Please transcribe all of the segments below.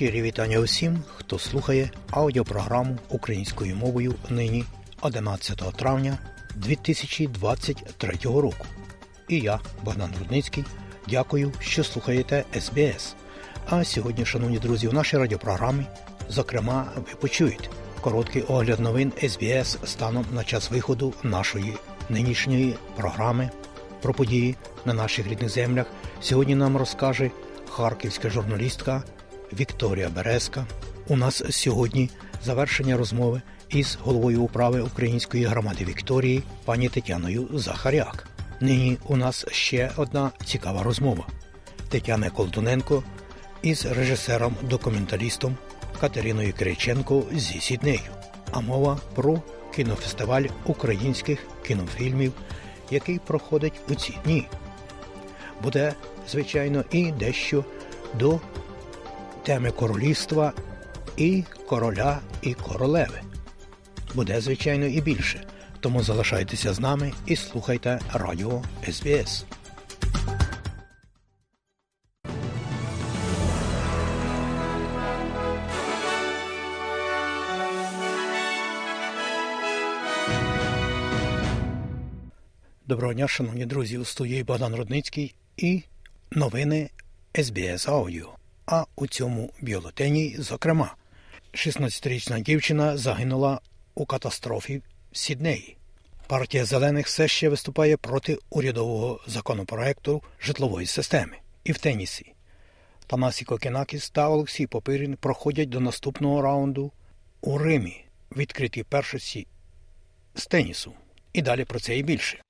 Щирі вітання усім, хто слухає аудіопрограму українською мовою нині 11 травня 2023 року. І я, Богдан Рудницький, дякую, що слухаєте СБС. А сьогодні, шановні друзі, у нашій радіопрограмі, зокрема, ви почуєте короткий огляд новин СБС станом на час виходу нашої нинішньої програми про події на наших рідних землях. Сьогодні нам розкаже харківська журналістка Вікторія Березка. У нас сьогодні завершення розмови із головою управи української громади Вікторії пані Тетяною Захаряк. Нині у нас ще одна цікава розмова Тетяна Колтуненко із режисером-документалістом Катериною Кириченко зі Сіднею. А мова про кінофестиваль українських кінофільмів, який проходить у ці дні. Буде, звичайно, і дещо до теми королівства і короля і королеви. Буде, звичайно, і більше. Тому залишайтеся з нами і слухайте радіо СБС. Доброго дня, шановні друзі, у студії Богдан Рудницький і новини СБС Аудіо. А у цьому бюлетені, зокрема, 16-річна дівчина загинула у катастрофі в Сіднеї. Партія зелених все ще виступає проти урядового законопроекту житлової системи. І в тенісі. Тамасі Кокенакіс та Олексій Попирін проходять до наступного раунду у Римі, відкритій першості з тенісу. І далі про це і більше.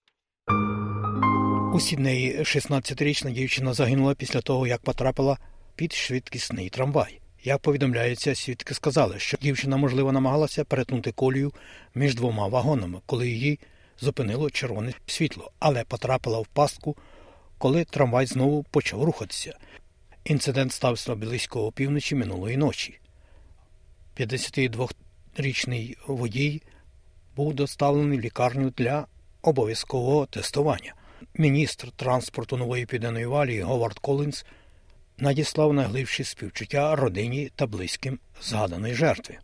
У Сіднеї 16-річна дівчина загинула після того, як потрапила під швидкісний трамвай. Як повідомляється, свідки сказали, що дівчина, можливо, намагалася перетнути колію між двома вагонами, коли її зупинило червоне світло, але потрапила в пастку, коли трамвай знову почав рухатися. Інцидент стався близько опівночі минулої ночі. 52-річний водій був доставлений в лікарню для обов'язкового тестування. Міністр транспорту нової південної валії Говард Колінс надіслав найглибші співчуття родині та близьким згаданої жертви.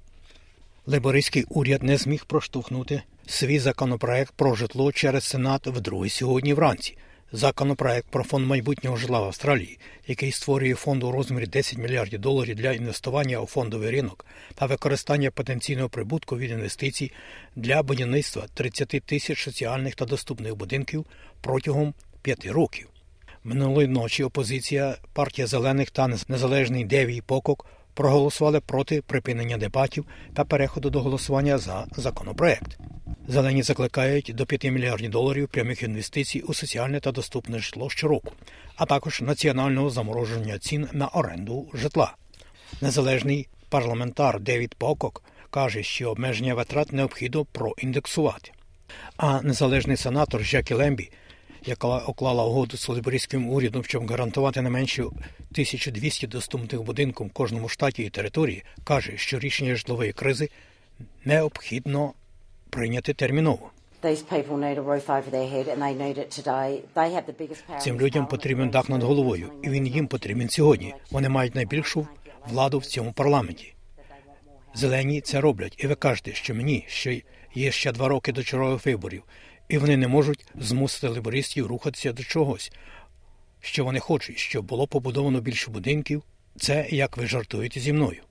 Лейбористський уряд не зміг проштовхнути свій законопроект про житло через Сенат вдруге сьогодні вранці. Законопроект про фонд майбутнього житла в Австралії, який створює фонд у розмірі 10 мільярдів доларів для інвестування у фондовий ринок та використання потенційного прибутку від інвестицій для будівництва 30 тисяч соціальних та доступних будинків протягом п'яти років. Минулої ночі опозиція, партія зелених та незалежний Девій Покок проголосували проти припинення дебатів та переходу до голосування за законопроект. Зелені закликають до 5 мільярдів доларів прямих інвестицій у соціальне та доступне житло щороку, а також національного замороження цін на оренду житла. Незалежний парламентар Девід Покок каже, що обмеження витрат необхідно проіндексувати. А незалежний сенатор Жакі Лембі яка уклала угоду з либерійським урядом, щоб гарантувати не менше 1200 доступних будинків в кожному штаті і території, каже, що рішення житлової кризи необхідно прийняти терміново. Цим людям потрібен дах над головою, і він їм потрібен сьогодні. Вони мають найбільшу владу в цьому парламенті. Зелені це роблять, і ви кажете, що мені що є ще два роки до чергових виборів і вони не можуть змусити либористів рухатися до чогось, що вони хочуть, щоб було побудовано більше будинків. Це як ви жартуєте зі мною.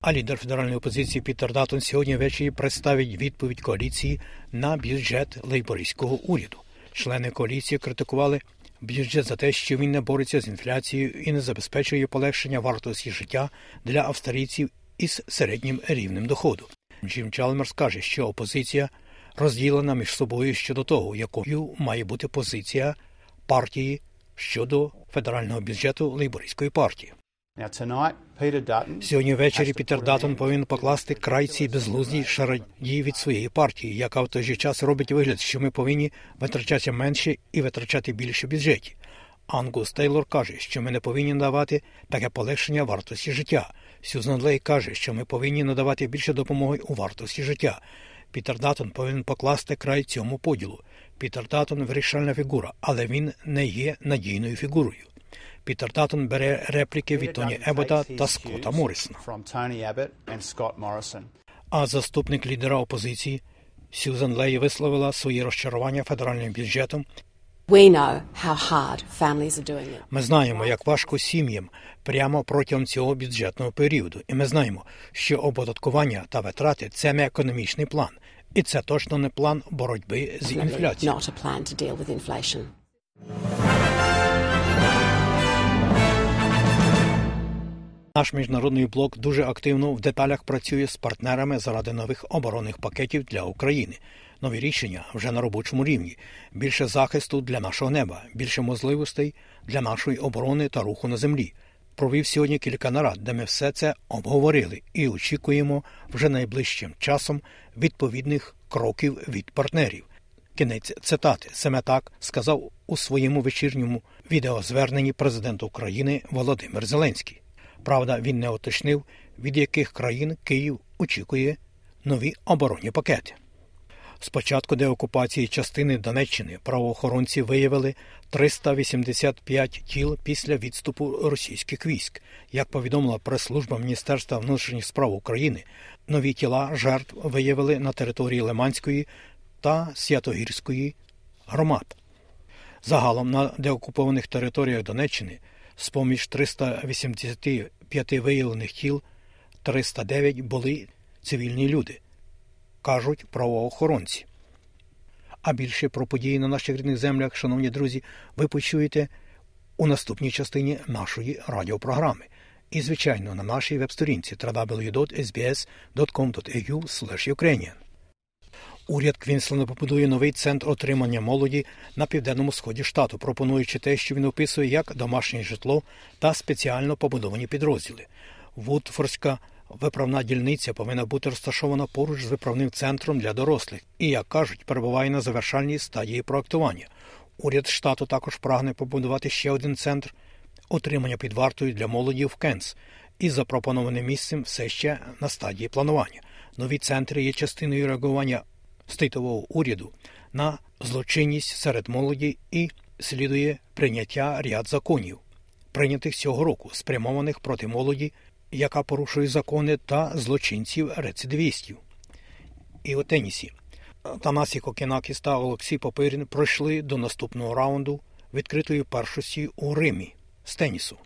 А лідер федеральної опозиції Пітер Датон сьогодні ввечері представить відповідь коаліції на бюджет лейбористського уряду. Члени коаліції критикували бюджет за те, що він не бореться з інфляцією і не забезпечує полегшення вартості життя для австралійців із середнім рівнем доходу. Джим Чалмерс каже, що опозиція розділена між собою щодо того, якою має бути позиція партії щодо федерального бюджету лейбористської партії. Сьогодні ввечері Пітер Даттон повинен покласти край цій безглуздій шараді від своєї партії, яка в той же час робить вигляд, що ми повинні витрачати менше і витрачати більше бюджеті. Ангус Тейлор каже, що ми не повинні надавати таке полегшення вартості життя. Сюзан Лей каже, що ми повинні надавати більше допомоги у вартості життя. Пітер Датон повинен покласти край цьому поділу. Пітер Датон вирішальна фігура, але він не є надійною фігурою. Пітер Датон бере репліки від Тоні Ебота та Скотта Моррісона. А заступник лідера опозиції Сюзан Лей висловила своє розчарування федеральним бюджетом. Ми знаємо, як важко сім'ям прямо протягом цього бюджетного періоду, і ми знаємо, що оподаткування та витрати це не економічний план, і це точно не план боротьби з інфляцією. Наш міжнародний блок дуже активно в деталях працює з партнерами заради нових оборонних пакетів для України. Нові рішення вже на робочому рівні, більше захисту для нашого неба, більше можливостей для нашої оборони та руху на землі. Провів сьогодні кілька нарад, де ми все це обговорили і очікуємо вже найближчим часом відповідних кроків від партнерів. Кінець цитати саме так сказав у своєму вечірньому відеозверненні президент України Володимир Зеленський. Правда, він не уточнив, від яких країн Київ очікує нові оборонні пакети. Спочатку деокупації частини Донеччини правоохоронці виявили 385 тіл після відступу російських військ. Як повідомила прес-служба Міністерства внутрішніх справ України, нові тіла жертв виявили на території Лиманської та Святогірської громад. Загалом на деокупованих територіях Донеччини з поміж 385 виявлених тіл 309 були цивільні люди кажуть правоохоронці. А більше про події на наших рідних землях, шановні друзі, ви почуєте у наступній частині нашої радіопрограми. І, звичайно, на нашій веб-сторінці www.sbs.com.au. Уряд Квінслена побудує новий центр отримання молоді на південному сході штату, пропонуючи те, що він описує як домашнє житло та спеціально побудовані підрозділи. Вудфорська Виправна дільниця повинна бути розташована поруч з виправним центром для дорослих і, як кажуть, перебуває на завершальній стадії проектування. Уряд штату також прагне побудувати ще один центр отримання під вартою для молоді в Кенс із запропонованим місцем все ще на стадії планування. Нові центри є частиною реагування ститового уряду на злочинність серед молоді і слідує прийняття ряд законів, прийнятих цього року, спрямованих проти молоді яка порушує закони та злочинців рецидивістів. І у тенісі Танасі Кокінакіс та Олексій Попирін пройшли до наступного раунду відкритої першості у Римі з тенісу.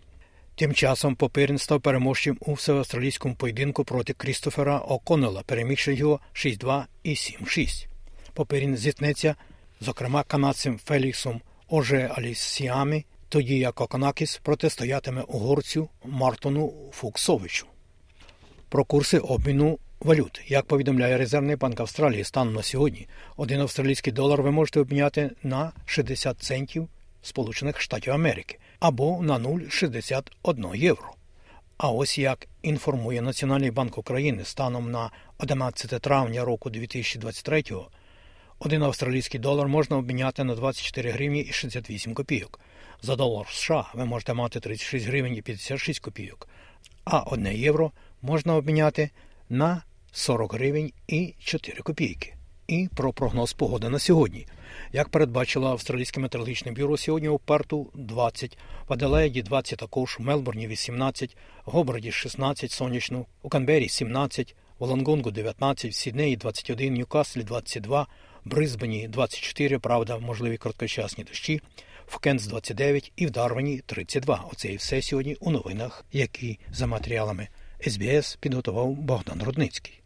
Тим часом Попирін став переможцем у всеавстралійському поєдинку проти Крістофера О'Коннелла, перемігши його 6-2 і 7-6. Попирін зіткнеться, зокрема, канадцем Феліксом Оже Алісіамі тоді як Оканакіс протистоятиме угорцю Мартону Фуксовичу. Про курси обміну валют. Як повідомляє Резервний банк Австралії станом на сьогодні, один австралійський долар ви можете обміняти на 60 центів Сполучених Штатів Америки або на 0,61 євро. А ось як інформує Національний банк України станом на 11 травня року 2023 один австралійський долар можна обміняти на 24 гривні і 68 копійок. За долар США ви можете мати 36 гривень і 56 копійок, а 1 євро можна обміняти на 40 гривень і 4 копійки. І про прогноз погоди на сьогодні. Як передбачило Австралійське метеорологічне бюро, сьогодні у Перту 20, в Аделаїді 20 також, в Мелбурні 18, в Гобраді 16 сонячно, у Канбері 17, в Лонгонгу 19, в Сіднеї 21, Ньюкаслі 22, в Брисбені 24, правда, можливі короткочасні дощі в Кенс 29 і в Дарвані 32. Оце і все сьогодні у новинах, які за матеріалами СБС підготував Богдан Рудницький.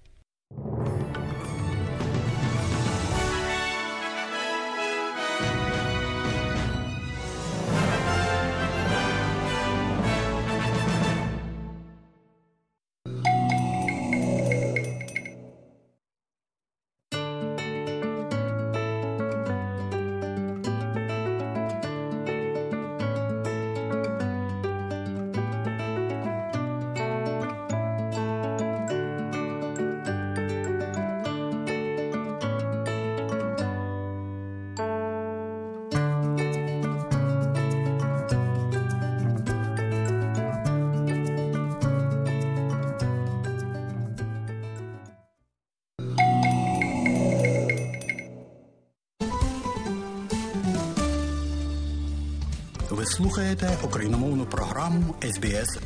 Україномовну програму СБС.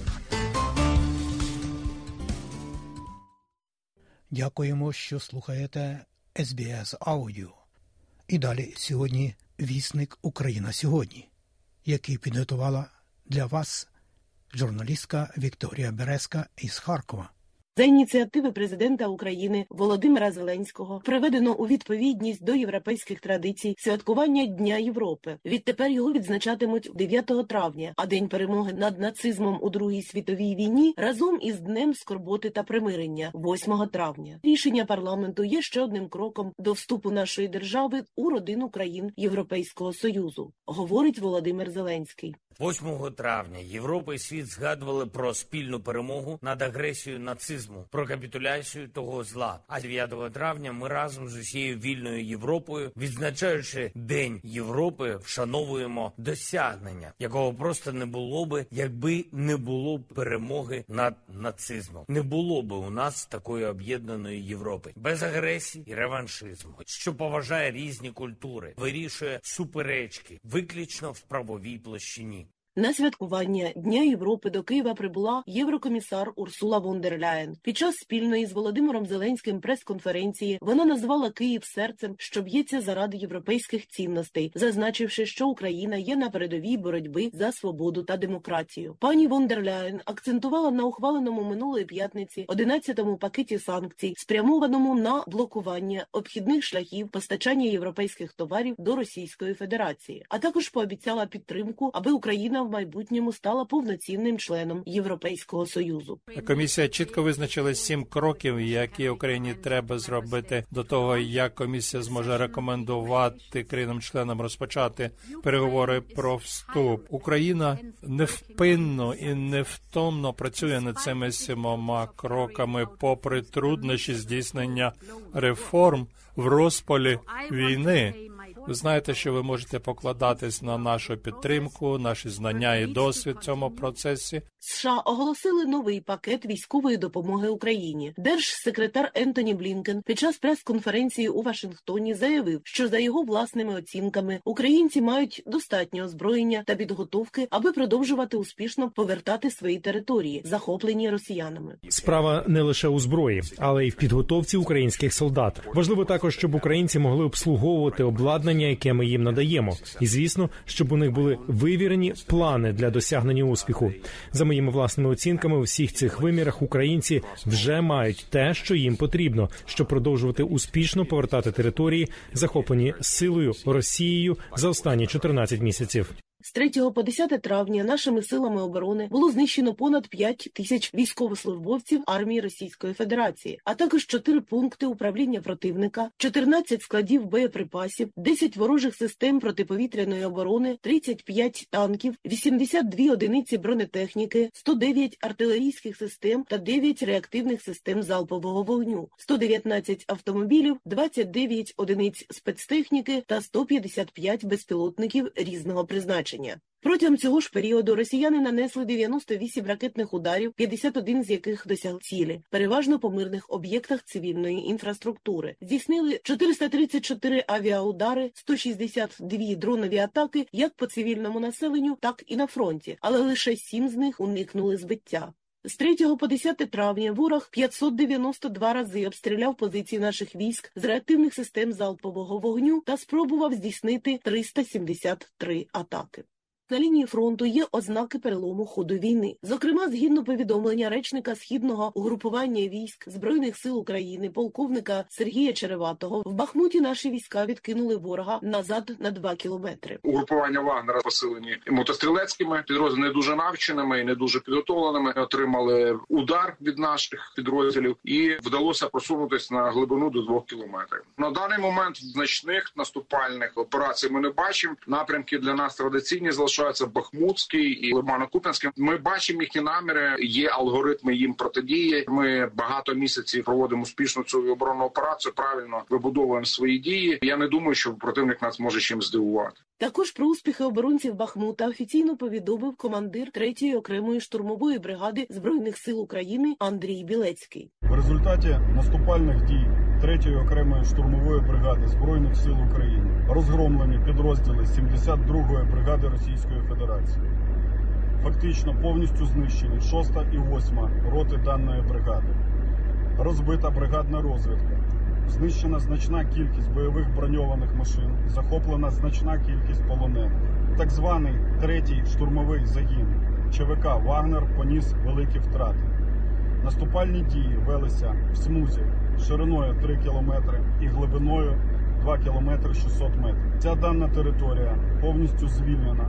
Дякуємо, що слухаєте SBS Аудіо. І далі сьогодні вісник Україна сьогодні, який підготувала для вас журналістка Вікторія Березка із Харкова. За ініціативи президента України Володимира Зеленського приведено у відповідність до європейських традицій святкування Дня Європи. Відтепер його відзначатимуть 9 травня, а день перемоги над нацизмом у Другій світовій війні разом із Днем скорботи та примирення 8 травня. Рішення парламенту є ще одним кроком до вступу нашої держави у родину країн Європейського союзу, говорить Володимир Зеленський. 8 травня Європа і світ згадували про спільну перемогу над агресією нацизму, про капітуляцію того зла. А 9 травня ми разом з усією вільною Європою, відзначаючи День Європи, вшановуємо досягнення, якого просто не було би, якби не було перемоги над нацизмом. Не було би у нас такої об'єднаної Європи без агресії і реваншизму, що поважає різні культури, вирішує суперечки виключно в правовій площині. На святкування Дня Європи до Києва прибула єврокомісар Урсула фон дер Ляєн. Під час спільної з Володимиром Зеленським прес-конференції вона назвала Київ серцем, що б'ється заради європейських цінностей, зазначивши, що Україна є на передовій боротьби за свободу та демократію. Пані фон дер Ляєн акцентувала на ухваленому минулої п'ятниці 11-му пакеті санкцій, спрямованому на блокування обхідних шляхів постачання європейських товарів до Російської Федерації, а також пообіцяла підтримку, аби Україна в майбутньому стала повноцінним членом Європейського союзу. Комісія чітко визначила сім кроків, які Україні треба зробити до того, як комісія зможе рекомендувати країнам-членам розпочати переговори про вступ. Україна невпинно і невтомно працює над цими сімома кроками, попри труднощі здійснення реформ в розпалі війни. Ви знаєте, що ви можете покладатись на нашу підтримку, наші знання і досвід в цьому процесі. США оголосили новий пакет військової допомоги Україні. Держсекретар Ентоні Блінкен під час прес-конференції у Вашингтоні заявив, що за його власними оцінками українці мають достатньо озброєння та підготовки, аби продовжувати успішно повертати свої території, захоплені росіянами. Справа не лише у зброї, але й в підготовці українських солдат. Важливо також, щоб українці могли обслуговувати обладнання, яке ми їм надаємо, і звісно, щоб у них були вивірені плани для досягнення успіху. За моїми власними оцінками, у всіх цих вимірах українці вже мають те, що їм потрібно, щоб продовжувати успішно повертати території, захоплені силою Росією за останні 14 місяців. З 3 по 10 травня нашими силами оборони було знищено понад 5 тисяч військовослужбовців армії Російської Федерації, а також 4 пункти управління противника, 14 складів боєприпасів, 10 ворожих систем протиповітряної оборони, 35 танків, 82 одиниці бронетехніки, 109 артилерійських систем та 9 реактивних систем залпового вогню, 119 автомобілів, 29 одиниць спецтехніки та 155 безпілотників різного призначення. Протягом цього ж періоду росіяни нанесли 98 ракетних ударів, 51 з яких досягли цілі, переважно по мирних об'єктах цивільної інфраструктури. Здійснили 434 авіаудари, 162 дронові атаки як по цивільному населенню, так і на фронті, але лише сім з них уникнули збиття. З 3 по 10 травня ворог 592 рази обстріляв позиції наших військ з реактивних систем залпового вогню та спробував здійснити 373 атаки. На лінії фронту є ознаки перелому ходу війни. Зокрема, згідно повідомлення речника східного угрупування військ збройних сил України, полковника Сергія Череватого, в Бахмуті наші війська відкинули ворога назад на 2 кілометри. Угрупування Вагнера посилені мотострілецькими підрозділами не дуже навченими і не дуже підготовленими. Отримали удар від наших підрозділів і вдалося просунутися на глибину до 2 кілометрів. На даний момент значних наступальних операцій ми не бачимо. Напрямки для нас традиційні залишаються залишаються Бахмутський і Лимано-Куп'янський. Ми бачимо їхні наміри. Є алгоритми їм протидії. Ми багато місяців проводимо успішну цю оборонну операцію. Правильно вибудовуємо свої дії. Я не думаю, що противник нас може чим здивувати. Також про успіхи оборонців Бахмута офіційно повідомив командир 3-ї окремої штурмової бригади збройних сил України Андрій Білецький. В результаті наступальних дій 3-ї окремої штурмової бригади збройних сил України розгромлені підрозділи 72-ї бригади Російської Федерації. Фактично повністю знищені 6 і 8 роти даної бригади. Розбита бригадна розвідка. Знищена значна кількість бойових броньованих машин, захоплена значна кількість полонених. Так званий третій штурмовий загін ЧВК Вагнер поніс великі втрати. Наступальні дії велися в смузі шириною 3 км і глибиною 2 км 600 метрів. Ця дана територія повністю звільнена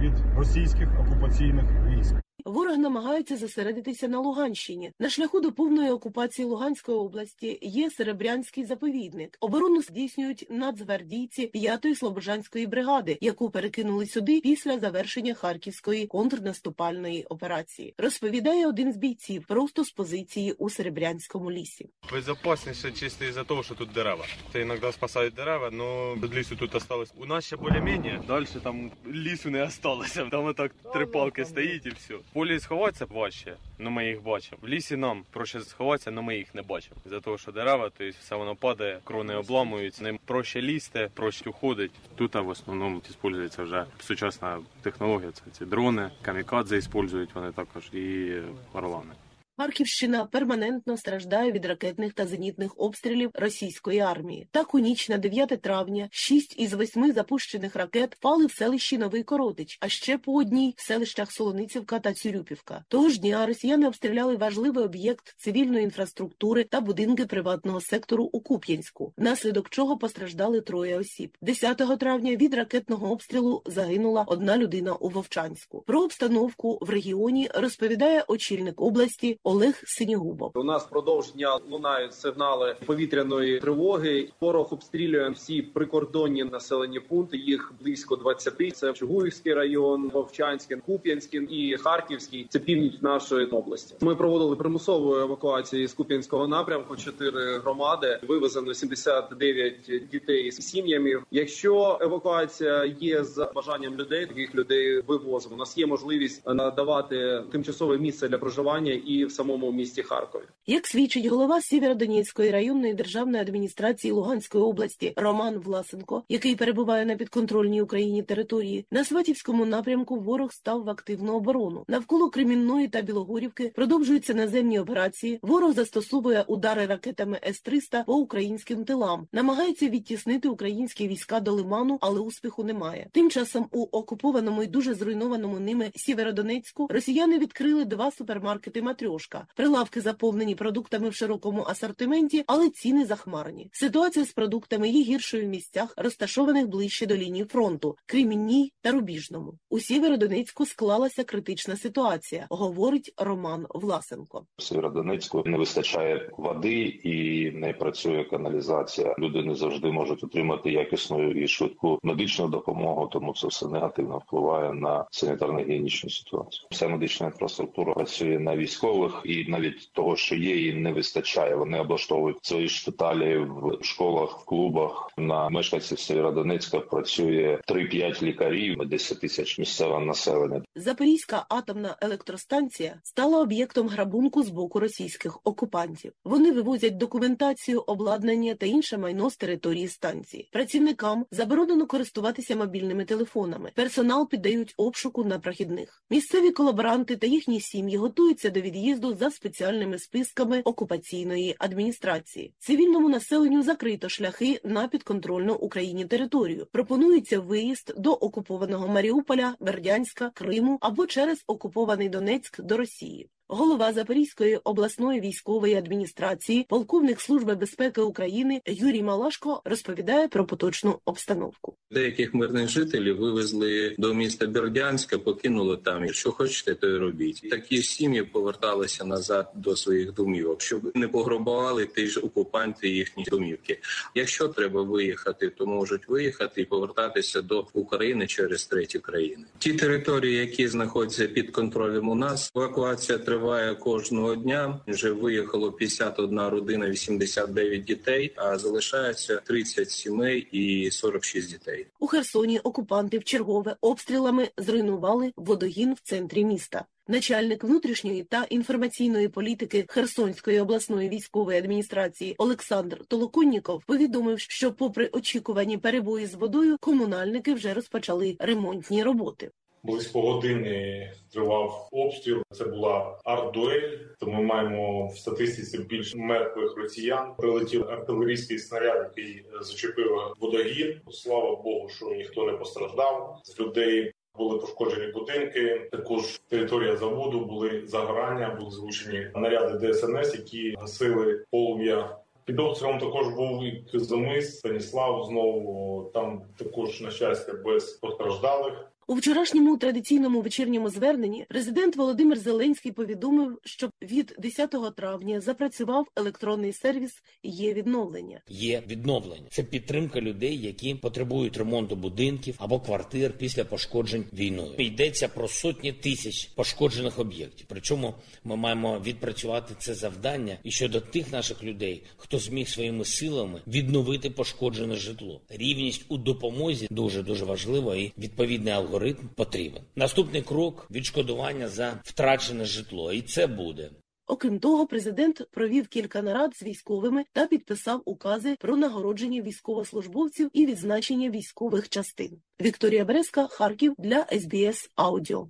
від російських окупаційних військ. Ворог намагається зосередитися на Луганщині. На шляху до повної окупації Луганської області є Серебрянський заповідник. Оборону здійснюють нацгвардійці 5-ї Слобожанської бригади, яку перекинули сюди після завершення Харківської контрнаступальної операції. Розповідає один з бійців просто з позиції у Серебрянському лісі. Безопасніше чисто із-за того, що тут дерева. Це іноді спасають дерева, але від лісу тут осталось. У нас ще більш-менш, далі там лісу не осталося. Там отак три палки стоїть і все. Полі сховатися важче, але ми їх бачимо. В лісі нам проще сховатися, але ми їх не бачимо. За того, що дерева, то все воно падає, крони обламуються, ним проще лізти, проще уходить. Тут в основному використовується вже сучасна технологія. Це ці дрони, камікадзе використовують вони також і орлани. Харківщина перманентно страждає від ракетних та зенітних обстрілів російської армії. Так у ніч на 9 травня шість із восьми запущених ракет впали в селищі Новий Коротич, а ще по одній в селищах Солоницівка та Цюрюпівка. Того ж дня росіяни обстріляли важливий об'єкт цивільної інфраструктури та будинки приватного сектору у Куп'янську, внаслідок чого постраждали троє осіб. 10 травня від ракетного обстрілу загинула одна людина у Вовчанську. Про обстановку в регіоні розповідає очільник області. Олег Синігубов. У нас впродовж дня лунають сигнали повітряної тривоги. Ворог обстрілює всі прикордонні населені пункти. Їх близько 20. Це Чугуївський район, Вовчанський, Куп'янський і Харківський. Це північ нашої області. Ми проводили примусову евакуацію з Куп'янського напрямку. Чотири громади вивезено 79 дітей з сім'ями. Якщо евакуація є з бажанням людей, таких людей вивозимо. У нас є можливість надавати тимчасове місце для проживання і в самому місті Харкові. Як свідчить голова Сєвєродонецької районної державної адміністрації Луганської області Роман Власенко, який перебуває на підконтрольній Україні території, на Сватівському напрямку ворог став в активну оборону. Навколо Кремінної та Білогорівки продовжуються наземні операції. Ворог застосовує удари ракетами С-300 по українським тилам, намагається відтіснити українські війська до лиману, але успіху немає. Тим часом у окупованому і дуже зруйнованому ними Сєвєродонецьку росіяни відкрили два супермаркети Матрьошка. Прилавки заповнені продуктами в широкому асортименті, але ціни захмарні. Ситуація з продуктами є гіршою в місцях, розташованих ближче до лінії фронту, Кремінній та Рубіжному. У Сєвєродонецьку склалася критична ситуація, говорить Роман Власенко. В Сєвєродонецьку не вистачає води і не працює каналізація. Люди не завжди можуть отримати якісну і швидку медичну допомогу, тому це все негативно впливає на санітарно-гігієнічну ситуацію. Вся медична інфраструктура працює на військових, і навіть того, що є, їй не вистачає. Вони облаштовують свої шпиталі в школах, в клубах. На мешканців Сєвєродонецька працює 3-5 лікарів на 10 тисяч місцеве населення. Запорізька атомна електростанція стала об'єктом грабунку з боку російських окупантів. Вони вивозять документацію, обладнання та інше майно з території станції. Працівникам заборонено користуватися мобільними телефонами. Персонал піддають обшуку на прохідних. Місцеві колаборанти та їхні сім'ї готуються до від'їзду за спеціальними списками окупаційної адміністрації. Цивільному населенню закрито шляхи на підконтрольну Україні територію. Пропонується виїзд до окупованого Маріуполя, Бердянська, Криму або через окупований Донецьк до Росії. Голова Запорізької обласної військової адміністрації, полковник Служби безпеки України Юрій Малашко розповідає про поточну обстановку. Деяких мирних жителів вивезли до міста Бердянська, покинули там. Що хочете, то й робіть. Такі сім'ї поверталися назад до своїх домівок, щоб не пограбували ті ж окупанти їхні домівки. Якщо треба виїхати, то можуть виїхати і повертатися до України через треті країни. Ті території, які знаходяться під контролем у нас, евакуація триває кожного дня. Вже виїхало 51 родина, 89 дітей, а залишається 30 сімей і 46 дітей. У Херсоні окупанти в чергове обстрілами зруйнували водогін в центрі міста. Начальник внутрішньої та інформаційної політики Херсонської обласної військової адміністрації Олександр Толоконніков повідомив, що, попри очікувані перебої з водою, комунальники вже розпочали ремонтні роботи. Близько години тривав обстріл. Це була артдуель. То ми маємо в статистиці більш мертвих росіян. Прилетів артилерійський снаряд, який зачепив водогін. Слава Богу, що ніхто не постраждав з людей. Були пошкоджені будинки. Також територія заводу були загорання, були звучені наряди ДСНС, які гасили полум'я. Під обстрілом також був і Кизомис, Станіслав. Знову там також на щастя без постраждалих. У вчорашньому традиційному вечірньому зверненні президент Володимир Зеленський повідомив, що від 10 травня запрацював електронний сервіс є відновлення. Є відновлення. Це підтримка людей, які потребують ремонту будинків або квартир після пошкоджень війною. Йдеться про сотні тисяч пошкоджених об'єктів. Причому ми маємо відпрацювати це завдання і щодо тих наших людей, хто зміг своїми силами відновити пошкоджене житло. Рівність у допомозі дуже дуже важлива і відповідний алгоритм алгоритм потрібен. Наступний крок відшкодування за втрачене житло, і це буде. Окрім того, президент провів кілька нарад з військовими та підписав укази про нагородження військовослужбовців і відзначення військових частин. Вікторія Березка, Харків для СБС Аудіо.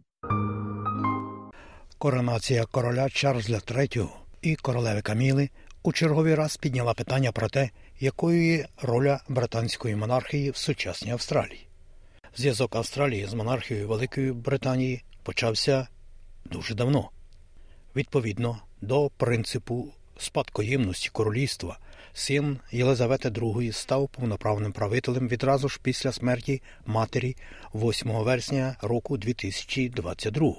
Коронація короля Чарльза III і королеви Каміли у черговий раз підняла питання про те, якою є роля британської монархії в сучасній Австралії. Зв'язок Австралії з монархією Великої Британії почався дуже давно. Відповідно до принципу спадкоємності королівства, син Єлизавети II став повноправним правителем відразу ж після смерті матері 8 вересня року 2022.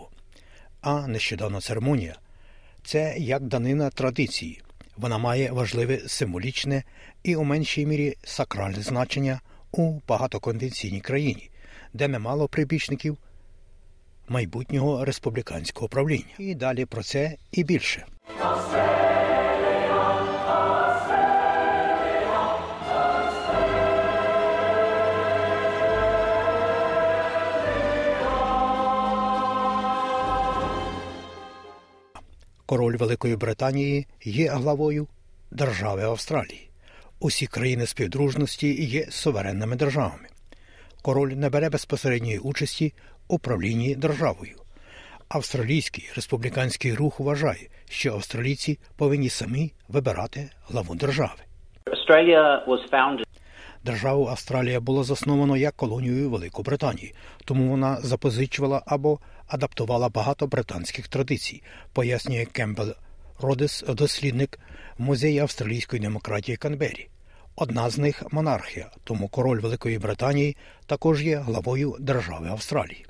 А нещодавна церемонія це як данина традиції. Вона має важливе символічне і у меншій мірі сакральне значення у багатоконвенційній країні де немало прибічників майбутнього республіканського правління. І далі про це і більше. Король Великої Британії є главою держави Австралії. Усі країни співдружності є суверенними державами король не бере безпосередньої участі у правлінні державою. Австралійський республіканський рух вважає, що австралійці повинні самі вибирати главу держави. Державу Австралія було засновано як колонію Великобританії, тому вона запозичувала або адаптувала багато британських традицій, пояснює Кембел Родес, дослідник музею австралійської демократії Канбері. Одна з них монархія, тому король Великої Британії також є главою держави Австралії.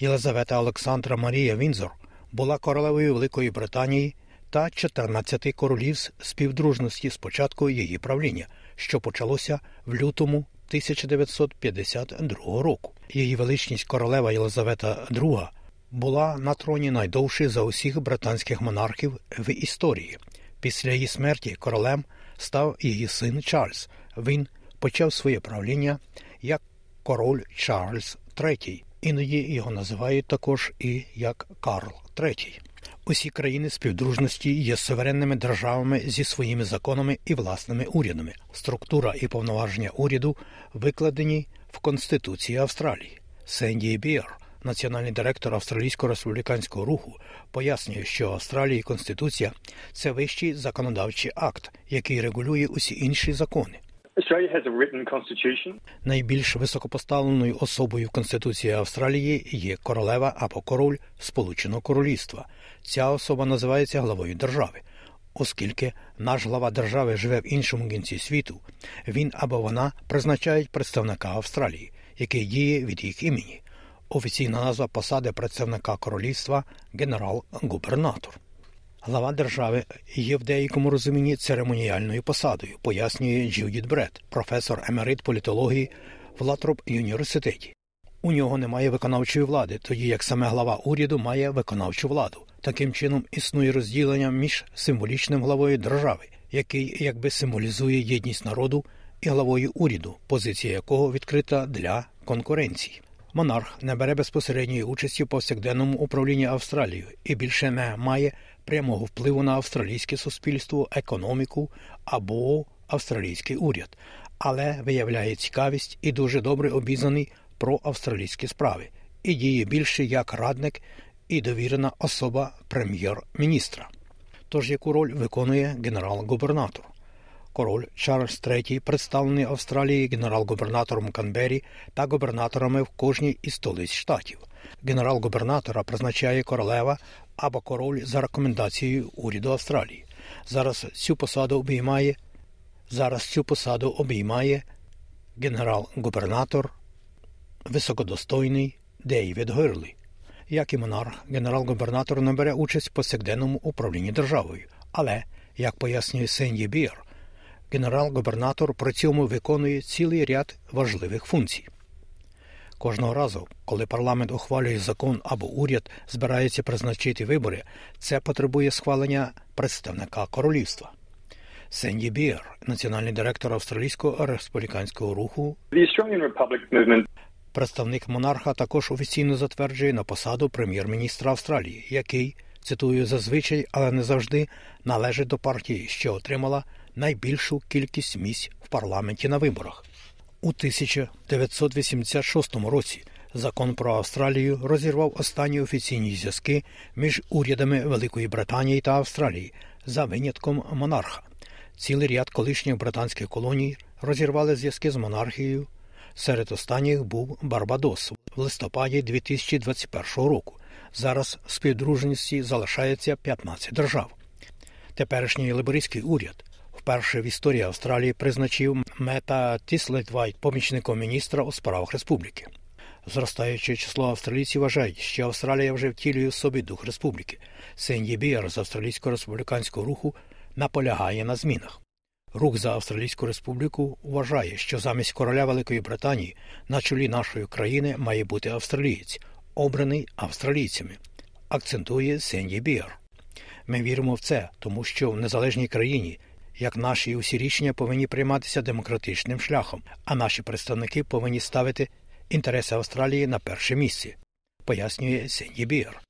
Єлизавета Олександра Марія Вінзор була королевою Великої Британії та 14 королів співдружності з початку її правління, що почалося в лютому 1952 року. Її величність королева Єлизавета II була на троні найдовше за усіх британських монархів в історії. Після її смерті королем став її син Чарльз. Він почав своє правління як король Чарльз III. Іноді його називають також і як Карл III. Усі країни співдружності є суверенними державами зі своїми законами і власними урядами. Структура і повноваження уряду викладені в Конституції Австралії. Сенді Біар, національний директор австралійського республіканського руху, пояснює, що Австралії Конституція це вищий законодавчий акт, який регулює усі інші закони. Найбільш високопоставленою особою в Конституції Австралії є королева або король Сполученого Королівства. Ця особа називається главою держави. Оскільки наш глава держави живе в іншому кінці світу, він або вона призначають представника Австралії, який діє від їх імені. Офіційна назва посади представника королівства генерал-губернатор. Глава держави є в деякому розумінні церемоніальною посадою, пояснює Джудіт Бред, професор емерит політології в Латроп університеті. У нього немає виконавчої влади, тоді як саме глава уряду має виконавчу владу. Таким чином існує розділення між символічним главою держави, який якби символізує єдність народу, і главою уряду, позиція якого відкрита для конкуренції. Монарх не бере безпосередньої участі в повсякденному управлінні Австралією і більше не має прямого впливу на австралійське суспільство, економіку або австралійський уряд, але виявляє цікавість і дуже добре обізнаний про австралійські справи і діє більше як радник і довірена особа прем'єр-міністра. Тож яку роль виконує генерал-губернатор? Король Чарльз III представлений Австралії генерал-губернатором Канбері та губернаторами в кожній із столиць штатів. Генерал-губернатора призначає королева або король за рекомендацією уряду Австралії. Зараз цю посаду обіймає зараз цю посаду обіймає генерал-губернатор високодостойний Дейвід Гирлі. Як і монарх, генерал-губернатор не бере участь в повсякденному управлінні державою, але, як пояснює Сенді Бір, генерал-губернатор при цьому виконує цілий ряд важливих функцій. Кожного разу, коли парламент ухвалює закон або уряд збирається призначити вибори, це потребує схвалення представника королівства. Сенді Бір, національний директор австралійського республіканського руху, представник монарха також офіційно затверджує на посаду прем'єр-міністра Австралії, який цитую зазвичай, але не завжди належить до партії, що отримала найбільшу кількість місць в парламенті на виборах. У 1986 році закон про Австралію розірвав останні офіційні зв'язки між урядами Великої Британії та Австралії за винятком монарха. Цілий ряд колишніх британських колоній розірвали зв'язки з монархією. Серед останніх був Барбадос в листопаді 2021 року. Зараз в співдружності залишається 15 держав. Теперішній либерійський уряд вперше в історії Австралії призначив Мета Тіслетвайта помічником міністра у справах республіки. Зростаюче число австралійців вважають, що Австралія вже втілює в собі дух республіки. Сенді Біар з австралійського республіканського руху наполягає на змінах. Рух за Австралійську республіку вважає, що замість короля Великої Британії на чолі нашої країни має бути австралієць, обраний австралійцями, акцентує Сенді Біар. Ми віримо в це, тому що в незалежній країні, як наші усі рішення повинні прийматися демократичним шляхом, а наші представники повинні ставити інтереси Австралії на перше місце, пояснює Сенді Біар.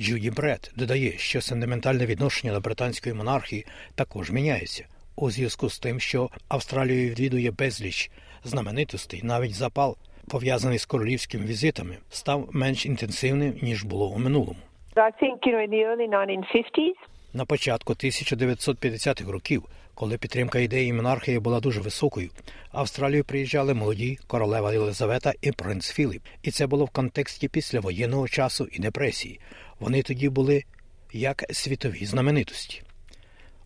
Джудіт Бретт додає, що сентиментальне відношення до британської монархії також міняється у зв'язку з тим, що Австралію відвідує безліч знаменитостей, навіть запал, пов'язаний з королівськими візитами, став менш інтенсивним ніж було у минулому. На початку 1950-х років, коли підтримка ідеї монархії була дуже високою, Австралію приїжджали молоді королева Єлизавета і принц Філіп, і це було в контексті післявоєнного часу і депресії. Вони тоді були як світові знаменитості.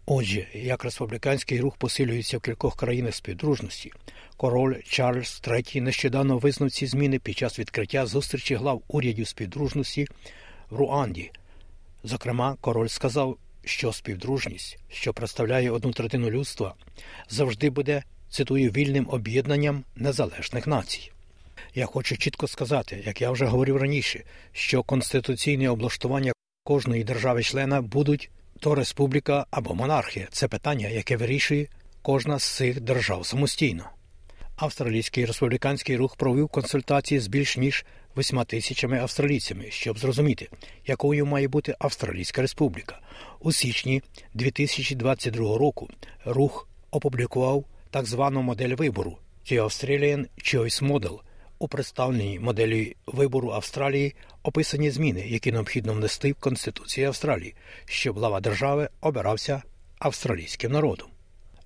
Отже, як республіканський рух посилюється в кількох країнах співдружності, король Чарльз III нещодавно визнав ці зміни під час відкриття зустрічі глав урядів співдружності в Руанді. Зокрема, король сказав, що співдружність, що представляє одну третину людства, завжди буде, цитую, вільним об'єднанням незалежних націй. Я хочу чітко сказати, як я вже говорив раніше, що конституційне облаштування кожної держави-члена будуть то республіка або монархія. Це питання, яке вирішує кожна з цих держав самостійно. Австралійський республіканський рух провів консультації з більш ніж восьма тисячами австралійцями, щоб зрозуміти, якою має бути Австралійська Республіка. У січні 2022 року рух опублікував так звану модель вибору The Australian Choice Model. У представленій моделі вибору Австралії описані зміни, які необхідно внести в Конституцію Австралії, щоб глава держави обирався австралійським народом.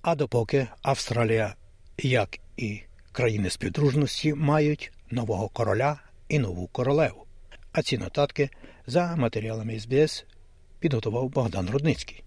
А допоки Австралія, як і країни співдружності, мають нового короля і нову королеву. А ці нотатки за матеріалами СБС підготував Богдан Рудницький.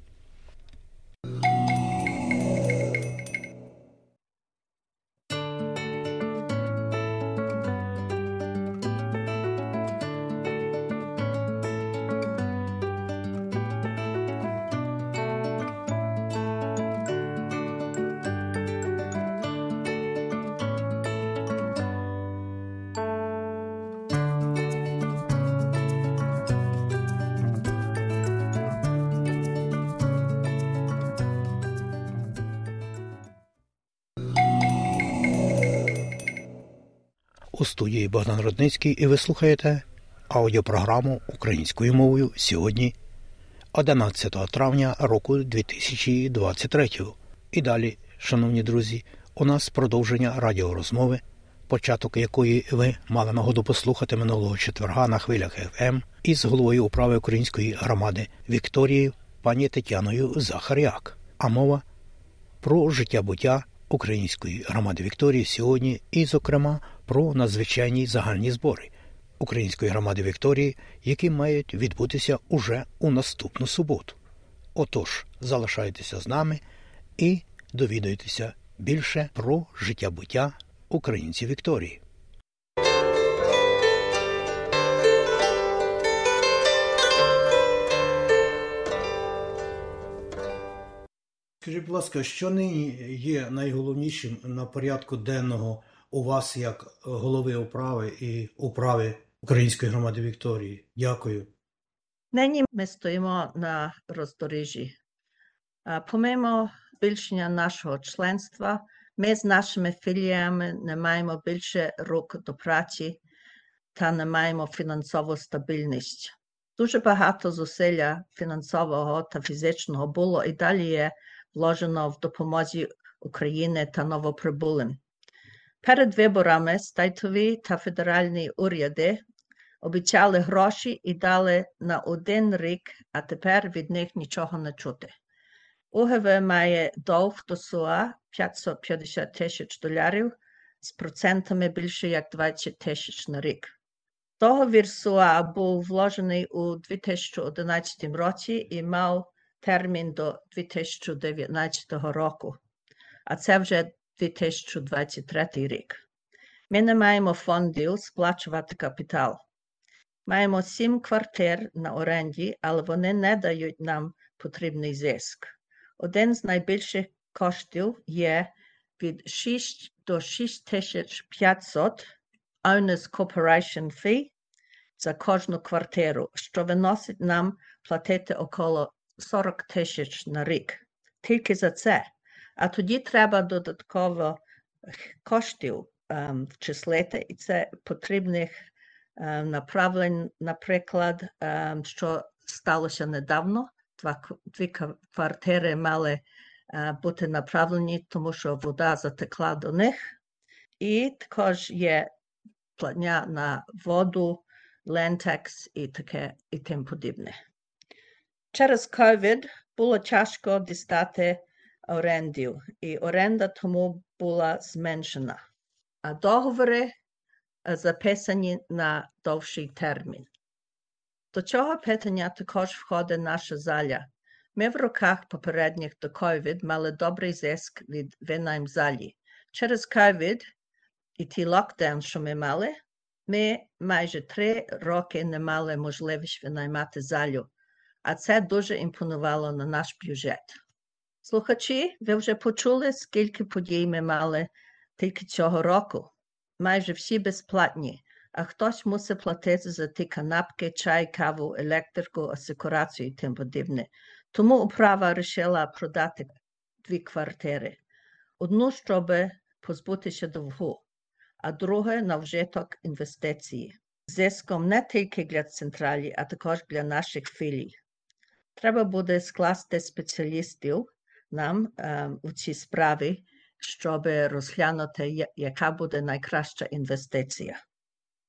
У студії Богдан Родницький і ви слухаєте аудіопрограму українською мовою сьогодні, 11 травня року 2023. І далі, шановні друзі, у нас продовження радіорозмови, початок якої ви мали нагоду послухати минулого четверга на хвилях ФМ із головою управи української громади Вікторією пані Тетяною Захаряк. А мова про життя буття української громади Вікторії сьогодні, і, зокрема, про надзвичайні загальні збори української громади Вікторії, які мають відбутися уже у наступну суботу. Отож, залишайтеся з нами і довідуйтеся більше про життя буття українців Вікторії. Скажіть, будь ласка, що нині є найголовнішим на порядку денного у вас як голови управи і управи Української громади Вікторії? Дякую. Нині ми стоїмо на роздоріжжі. Помимо збільшення нашого членства, ми з нашими філіями не маємо більше рук до праці та не маємо фінансову стабільність. Дуже багато зусилля фінансового та фізичного було і далі є вложено в допомозі України та новоприбулим. Перед виборами стайтові та федеральні уряди обіцяли гроші і дали на один рік, а тепер від них нічого не чути. УГВ має довг до СУА 550 тисяч доларів з процентами більше як 20 тисяч на рік. Договір СУА був вложений у 2011 році і мав термін до 2019 року, а це вже 2023 рік. Ми не маємо фондів сплачувати капітал. Маємо сім квартир на оренді, але вони не дають нам потрібний зиск. Один з найбільших коштів є від 6 до 6500 Owners Corporation Fee за кожну квартиру, що виносить нам платити около 40 тисяч на рік. Тільки за це. А тоді треба додатково коштів ем, вчислити, і це потрібних ем, направлень, наприклад, ем, що сталося недавно. Два, дві квартири мали е, бути направлені, тому що вода затекла до них. І також є платня на воду, лентекс і таке і тим подібне. Через COVID було тяжко дістати орендів, і оренда тому була зменшена, а договори записані на довший термін. До цього питання також входить наша заля. Ми в роках попередніх до COVID мали добрий зиск від винайм залі. Через COVID і ті локдаун, що ми мали, ми майже три роки не мали можливість винаймати залю, а це дуже імпонувало на наш бюджет. Слухачі, ви вже почули, скільки подій ми мали тільки цього року. Майже всі безплатні, а хтось мусить платити за ті канапки, чай, каву, електрику, асекурацію і тим подібне. Тому управа вирішила продати дві квартири. Одну, щоб позбутися довгу, а друге на вжиток інвестиції. Зиском не тільки для централі, а також для наших філій. Треба буде скласти спеціалістів нам е, у цій справі, щоб розглянути, яка буде найкраща інвестиція.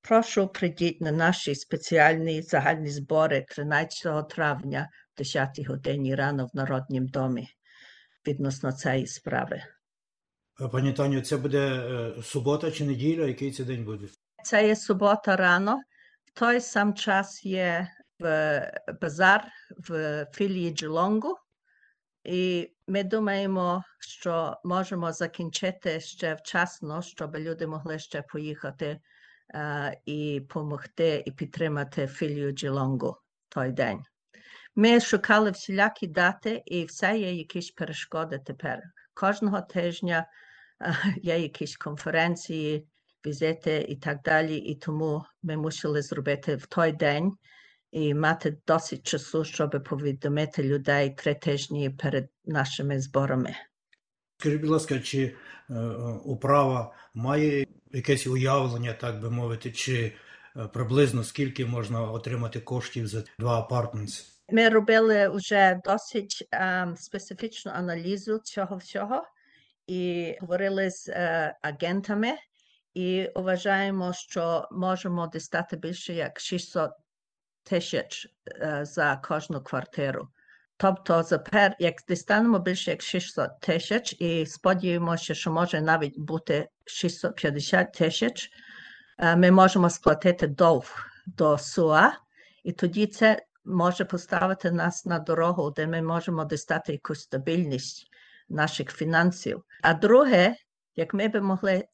Прошу прийдіть на наші спеціальні загальні збори 13 травня в 10 годині рано в Народнім домі відносно цієї справи. Пані Таню, це буде субота чи неділя? Який це день буде? Це є субота рано. В той сам час є в базар в філії Джелонгу. І ми думаємо, що можемо закінчити ще вчасно, щоб люди могли ще поїхати е, і допомогти і підтримати філію Джелонгу той день. Ми шукали всілякі дати, і все є якісь перешкоди тепер. Кожного тижня е, є якісь конференції, візити і так далі. І тому ми мусили зробити в той день і мати досить часу, щоб повідомити людей три тижні перед нашими зборами. Скажіть, будь ласка, чи управа має якесь уявлення, так би мовити, чи приблизно скільки можна отримати коштів за два апартменти? Ми робили вже досить um, специфічну аналізу цього всього і говорили з uh, агентами, і вважаємо, що можемо дістати більше як 600 тисяч uh, за кожну квартиру. Тобто, запер, як дістанемо більше як 600 тисяч, і сподіваємося, що може навіть бути 650 тисяч, uh, ми можемо сплатити довг до СУА, і тоді це може поставити нас на дорогу, де ми можемо дістати якусь стабільність наших фінансів. А друге, як ми би могли,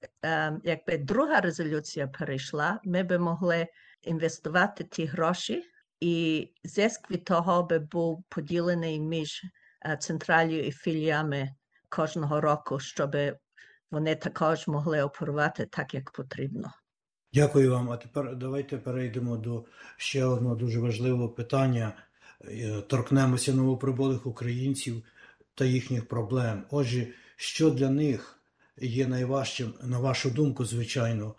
якби друга резолюція перейшла, ми би могли інвестувати ті гроші, і зиск від того би був поділений між централію і філіями кожного року, щоб вони також могли оперувати так, як потрібно. Дякую вам. А тепер давайте перейдемо до ще одного дуже важливого питання. Торкнемося новоприбулих українців та їхніх проблем. Отже, що для них є найважчим, на вашу думку, звичайно,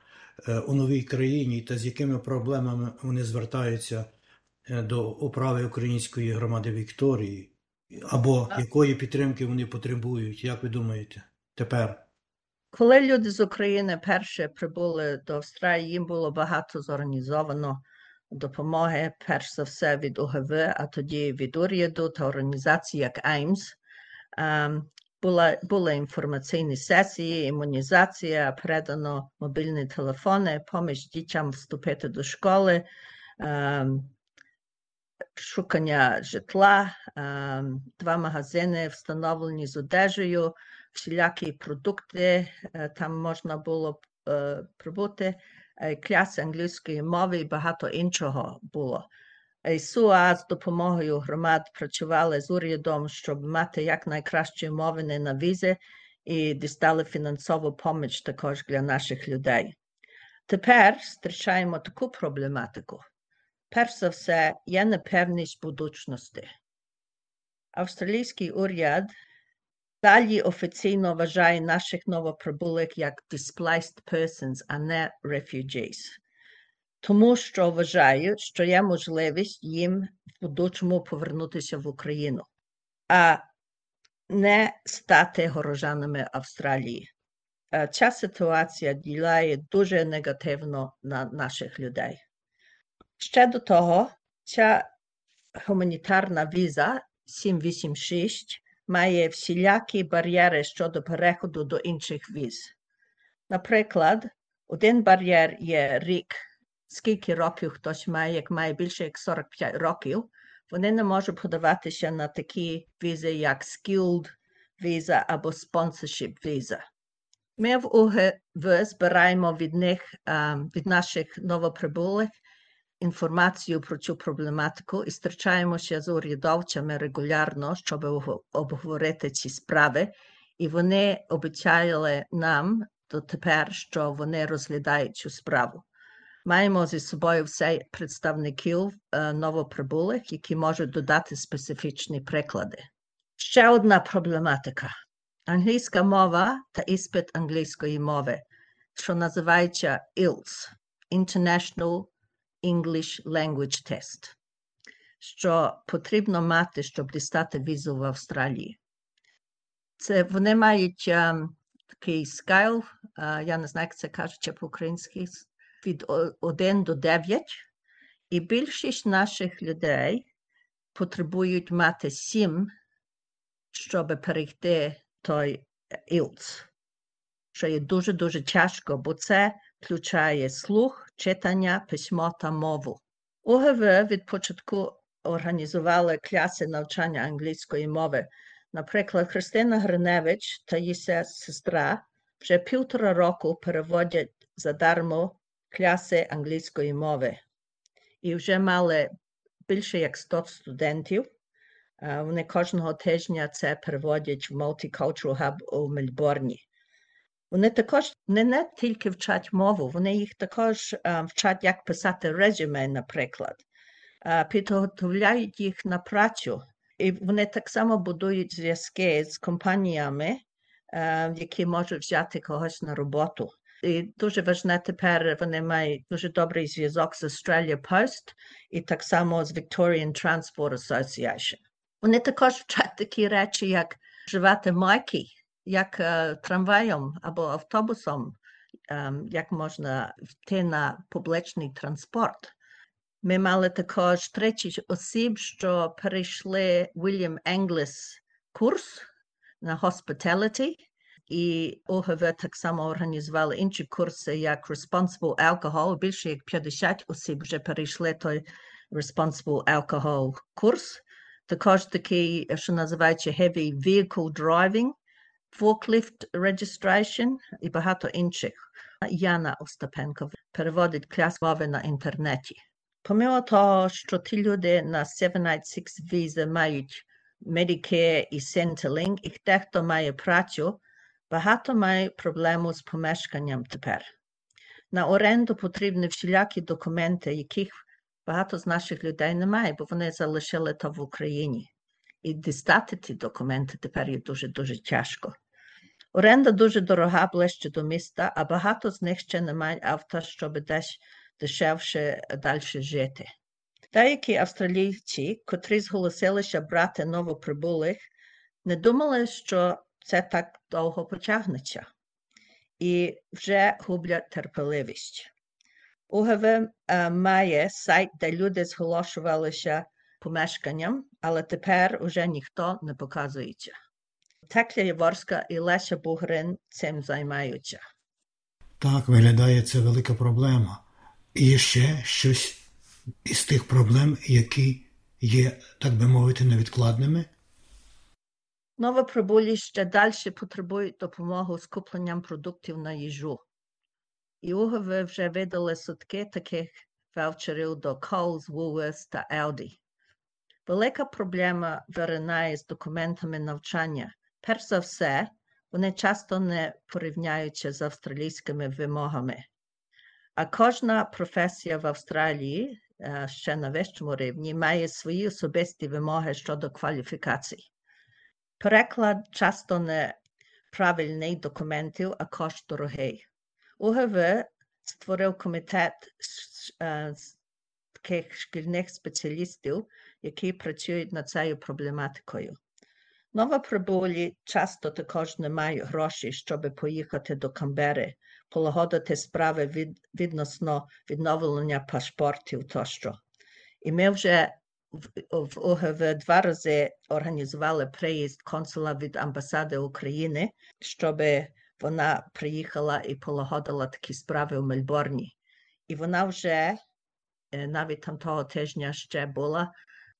у новій країні, та з якими проблемами вони звертаються до управи української громади Вікторії, або якої підтримки вони потребують? Як ви думаєте, тепер? Коли люди з України перше прибули до Австралії, їм було багато зорганізовано допомоги, перш за все від УГВ, а тоді від уряду та організацій, як АЙМС. Була, були інформаційні сесії, імунізація, передано мобільні телефони, поміж дітям вступити до школи, шукання житла, два магазини встановлені з одежею, всілякі продукти, там можна було прибути, класи англійської мови і багато іншого було. СУА з допомогою громад працювали з урядом, щоб мати якнайкращі умови на візи і дістали фінансову поміч також для наших людей. Тепер зустрічаємо таку проблематику. Перш за все, є непевність будучності. Австралійський уряд далі офіційно вважає наших новоприбулих як displaced persons, а не refugees тому що вважають, що є можливість їм в будучому повернутися в Україну, а не стати горожанами Австралії. Ця ситуація діляє дуже негативно на наших людей. Ще до того, ця гуманітарна віза 786 має всілякі бар'єри щодо переходу до інших віз. Наприклад, один бар'єр є рік скільки років хтось має, як має більше як 45 років, вони не можуть подаватися на такі візи, як skilled віза або sponsorship віза. Ми в УГВ збираємо від них, від наших новоприбулих інформацію про цю проблематику і зустрічаємося з урядовцями регулярно, щоб обговорити ці справи. І вони обіцяли нам дотепер, що вони розглядають цю справу. Маємо зі собою все представників новоприбулих, які можуть додати специфічні приклади. Ще одна проблематика: англійська мова та іспит англійської мови, що називається IELTS – International English Language Test, що потрібно мати, щоб дістати візу в Австралії. Це вони мають um, такий скайл, uh, я не знаю, як це кажуть по-українськи від 1 до 9, і більшість наших людей потребують мати 7, щоб перейти той ІЛЦ, що є дуже-дуже тяжко, бо це включає слух, читання, письмо та мову. УГВ від початку організували класи навчання англійської мови. Наприклад, Христина Гриневич та її сестра вже півтора року переводять задармо класи англійської мови. І вже мали більше як 100 студентів. Вони кожного тижня це переводять в Multicultural Hub у Мельбурні. Вони також не, не тільки вчать мову, вони їх також вчать, як писати резюме, наприклад, підготовляють їх на працю, і вони так само будують зв'язки з компаніями, які можуть взяти когось на роботу. І дуже важне тепер вони мають дуже добрий зв'язок з Australia Post і так само з Victorian Transport Association. Вони також вчать такі речі, як вживати майки, як uh, трамваєм або автобусом, um, як можна йти на публічний транспорт. Ми мали також 30 осіб, що перейшли William English курс на hospitality, і ОГВ так само організували інші курси, як Responsible Alcohol. Більше як 50 осіб вже перейшли той Responsible Alcohol курс. Також такий, що називається Heavy Vehicle Driving, Forklift Registration і багато інших. Яна Остапенко переводить клас мови на інтернеті. Помимо того, що ті люди на 796 візи мають Medicare і Centrelink, і дехто має працю, багато має проблему з помешканням тепер. На оренду потрібні всілякі документи, яких багато з наших людей немає, бо вони залишили то в Україні. І дістати ті документи тепер є дуже-дуже тяжко. Оренда дуже дорога ближче до міста, а багато з них ще не мають авто, щоб десь дешевше далі жити. Деякі австралійці, котрі зголосилися брати новоприбулих, не думали, що це так довго потягнеться, і вже гублять терпеливість. УГВ е, має сайт, де люди зголошувалися помешканням, але тепер уже ніхто не показується. Текля Яворська і Леся Бугрин цим займаються. Так, виглядає це велика проблема. І ще щось із тих проблем, які є, так би мовити, невідкладними. Новоприбулі ще далі потребують допомоги з купленням продуктів на їжу. І УГВ вже видали сутки таких ваучерів до Coles, Woolworths та Aldi. Велика проблема виринає з документами навчання. Перш за все, вони часто не порівняються з австралійськими вимогами. А кожна професія в Австралії ще на вищому рівні має свої особисті вимоги щодо кваліфікацій. Переклад часто не правильний документів, а кошт дорогий. УГВ створив комітет з таких шкільних спеціалістів, які працюють над цією проблематикою. Новоприбулі часто також не мають грошей, щоб поїхати до Камбери, полагодити справи від, відносно відновлення паспортів тощо. І ми вже в, ОГВ два рази організували приїзд консула від амбасади України, щоб вона приїхала і полагодила такі справи у Мельборні. І вона вже навіть там того тижня ще була,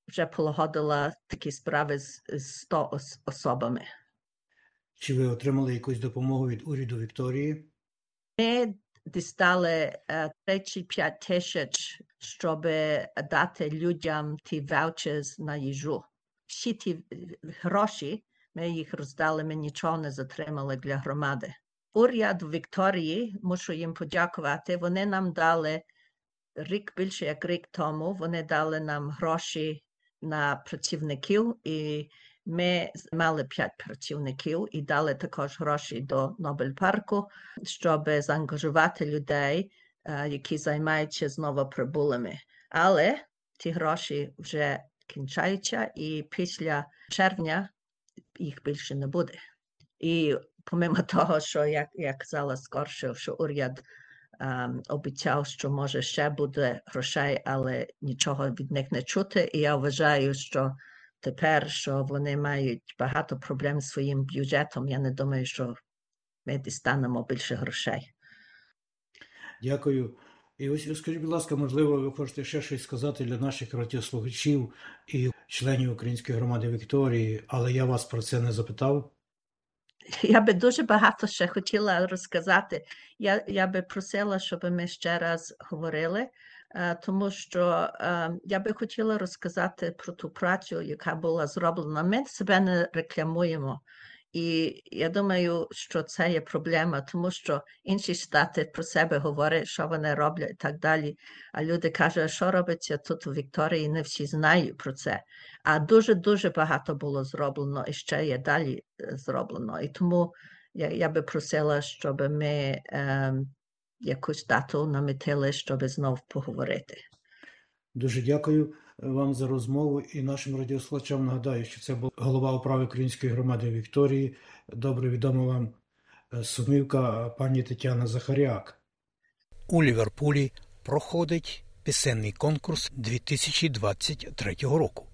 вже полагодила такі справи з 100 особами. Чи ви отримали якусь допомогу від уряду Вікторії? Ми дістали 35 тисяч, щоб дати людям ті ваучерс на їжу. Всі ті гроші, ми їх роздали, ми нічого не затримали для громади. Уряд Вікторії, мушу їм подякувати, вони нам дали рік більше як рік тому, вони дали нам гроші на працівників, і ми мали п'ять працівників і дали також гроші до Нобель парку, щоб заангажувати людей, які займаються з новоприбулими. Але ті гроші вже кінчаються, і після червня їх більше не буде. І помимо того, що як я казала скорше, що уряд um, обіцяв, що може ще буде грошей, але нічого від них не чути. І я вважаю, що тепер, що вони мають багато проблем з своїм бюджетом, я не думаю, що ми дістанемо більше грошей. Дякую. І ось скажіть, будь ласка, можливо, ви хочете ще щось сказати для наших радіослухачів і членів Української громади Вікторії, але я вас про це не запитав. Я би дуже багато ще хотіла розказати. Я я би просила, щоб ми ще раз говорили, тому що я би хотіла розказати про ту працю, яка була зроблена. Ми себе не рекламуємо. І я думаю, що це є проблема, тому що інші штати про себе говорять, що вони роблять і так далі. А люди кажуть, що робиться тут у Вікторії, не всі знають про це. А дуже-дуже багато було зроблено і ще є далі зроблено. І тому Я, я би просила, щоб ми е, якусь дату намітили, щоб знов поговорити. Дуже дякую вам за розмову і нашим радіослухачам нагадаю, що це був голова управи української громади Вікторії. Добре відома вам сумівка пані Тетяна Захаряк. У Ліверпулі проходить пісенний конкурс 2023 року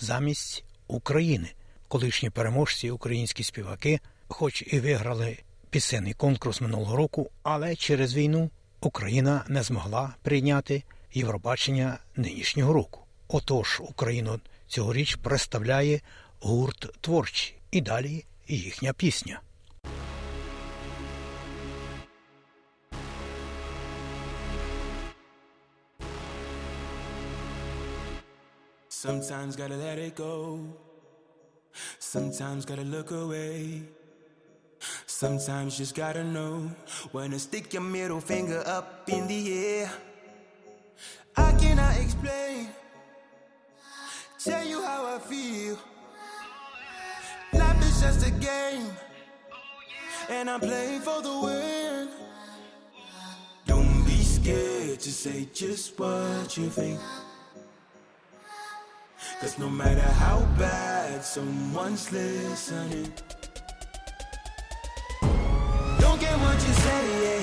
замість України. Колишні переможці українські співаки, хоч і виграли пісенний конкурс минулого року, але через війну Україна не змогла прийняти Євробачення нинішнього року. Отож, Україну цьогоріч представляє гурт творчі і далі їхня пісня. Sometimes gotta let it go. Sometimes gotta look away. Sometimes just gotta know when to stick your middle finger up in the air. I cannot explain, tell you how I feel. Life is just a game, and I'm playing for the win. Don't be scared to say just what you think. Cause no matter how bad someone's listening, what you say, yeah.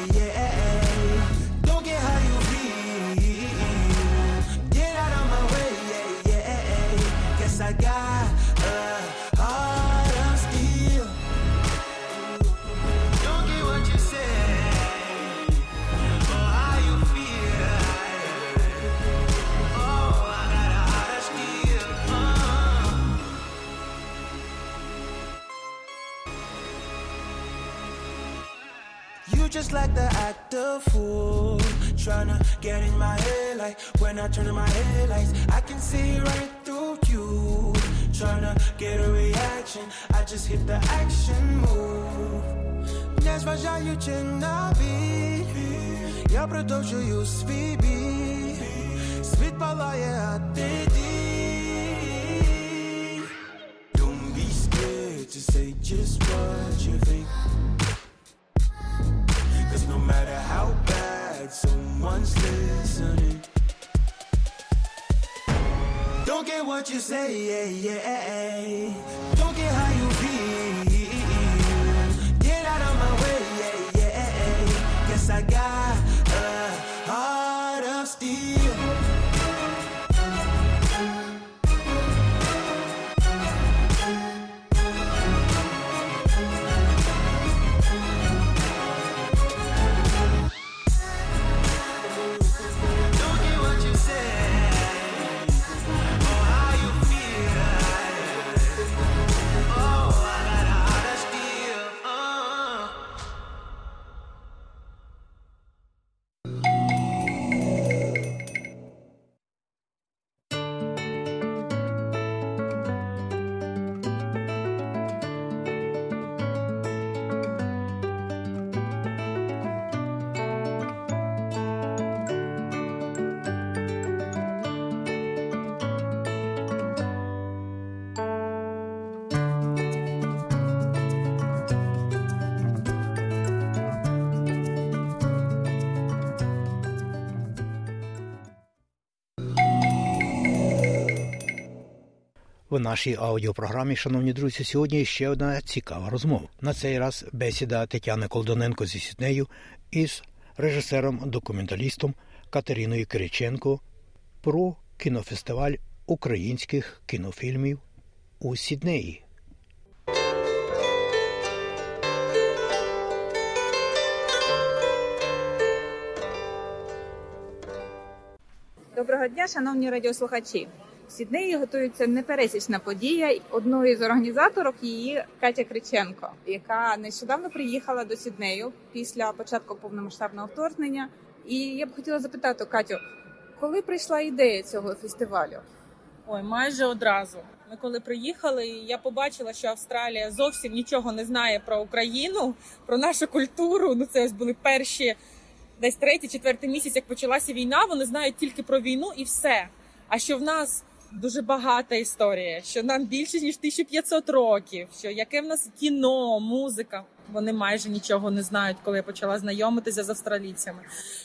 just like the actor fool Tryna get in my head like when I turn on my headlights I can see right through you Tryna get a reaction I just hit the action move Не зважаючи на біль Я продовжую свій бій Світ палає, а ти дій Don't be scared to say just what you think Cause no matter how bad someone's listening, don't get what you say, yeah, yeah. Don't get how В нашій аудіопрограмі, шановні друзі, сьогодні ще одна цікава розмова. На цей раз бесіда Тетяни Колдоненко зі Сіднею із режисером-документалістом Катериною Кириченко про кінофестиваль українських кінофільмів у Сіднеї. Доброго дня, шановні радіослухачі. Сіднеї готується непересічна подія. Одною з організаторок її Катя Криченко, яка нещодавно приїхала до Сіднею після початку повномасштабного вторгнення. І я б хотіла запитати Катю, коли прийшла ідея цього фестивалю? Ой, майже одразу. Ми коли приїхали, я побачила, що Австралія зовсім нічого не знає про Україну, про нашу культуру. Ну це ось були перші десь третій, четвертий місяць, як почалася війна. Вони знають тільки про війну і все. А що в нас дуже багата історія, що нам більше ніж 1500 років, що яке в нас кіно, музика. Вони майже нічого не знають, коли я почала знайомитися з австралійцями.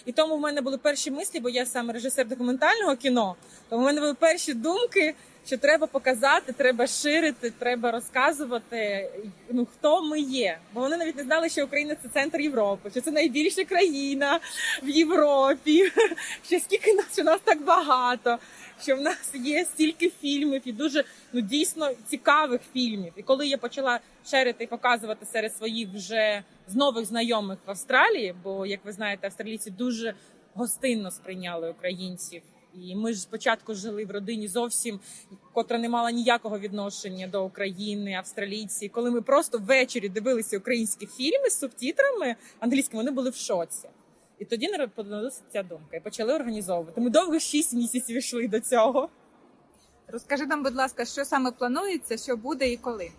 І тому в мене були перші мислі, бо я саме режисер документального кіно. Тому в мене були перші думки, що треба показати, треба ширити, треба розказувати, ну хто ми є. Бо вони навіть не знали, що Україна це центр Європи, що це найбільша країна в Європі, що скільки нас що нас так багато що в нас є стільки фільмів і дуже ну дійсно цікавих фільмів. І коли я почала шерити і показувати серед своїх вже з нових знайомих в Австралії, бо як ви знаєте, австралійці дуже гостинно сприйняли українців. І ми ж спочатку жили в родині зовсім, котра не мала ніякого відношення до України, австралійці. Коли ми просто ввечері дивилися українські фільми з субтитрами англійськими, вони були в шоці. І тоді народилася ця думка і почали організовувати. Ми довго шість місяців йшли до цього. Розкажи нам, будь ласка, що саме планується, що буде і коли?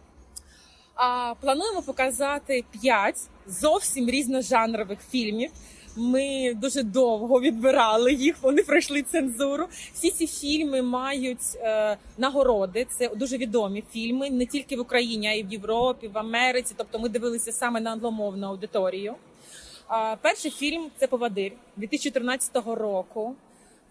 А, Плануємо показати п'ять зовсім різножанрових фільмів. Ми дуже довго відбирали їх. Вони пройшли цензуру. Всі ці фільми мають е, нагороди. Це дуже відомі фільми не тільки в Україні, а й в Європі, в Америці. Тобто, ми дивилися саме на англомовну аудиторію. Перший фільм це Повадир 2014 року.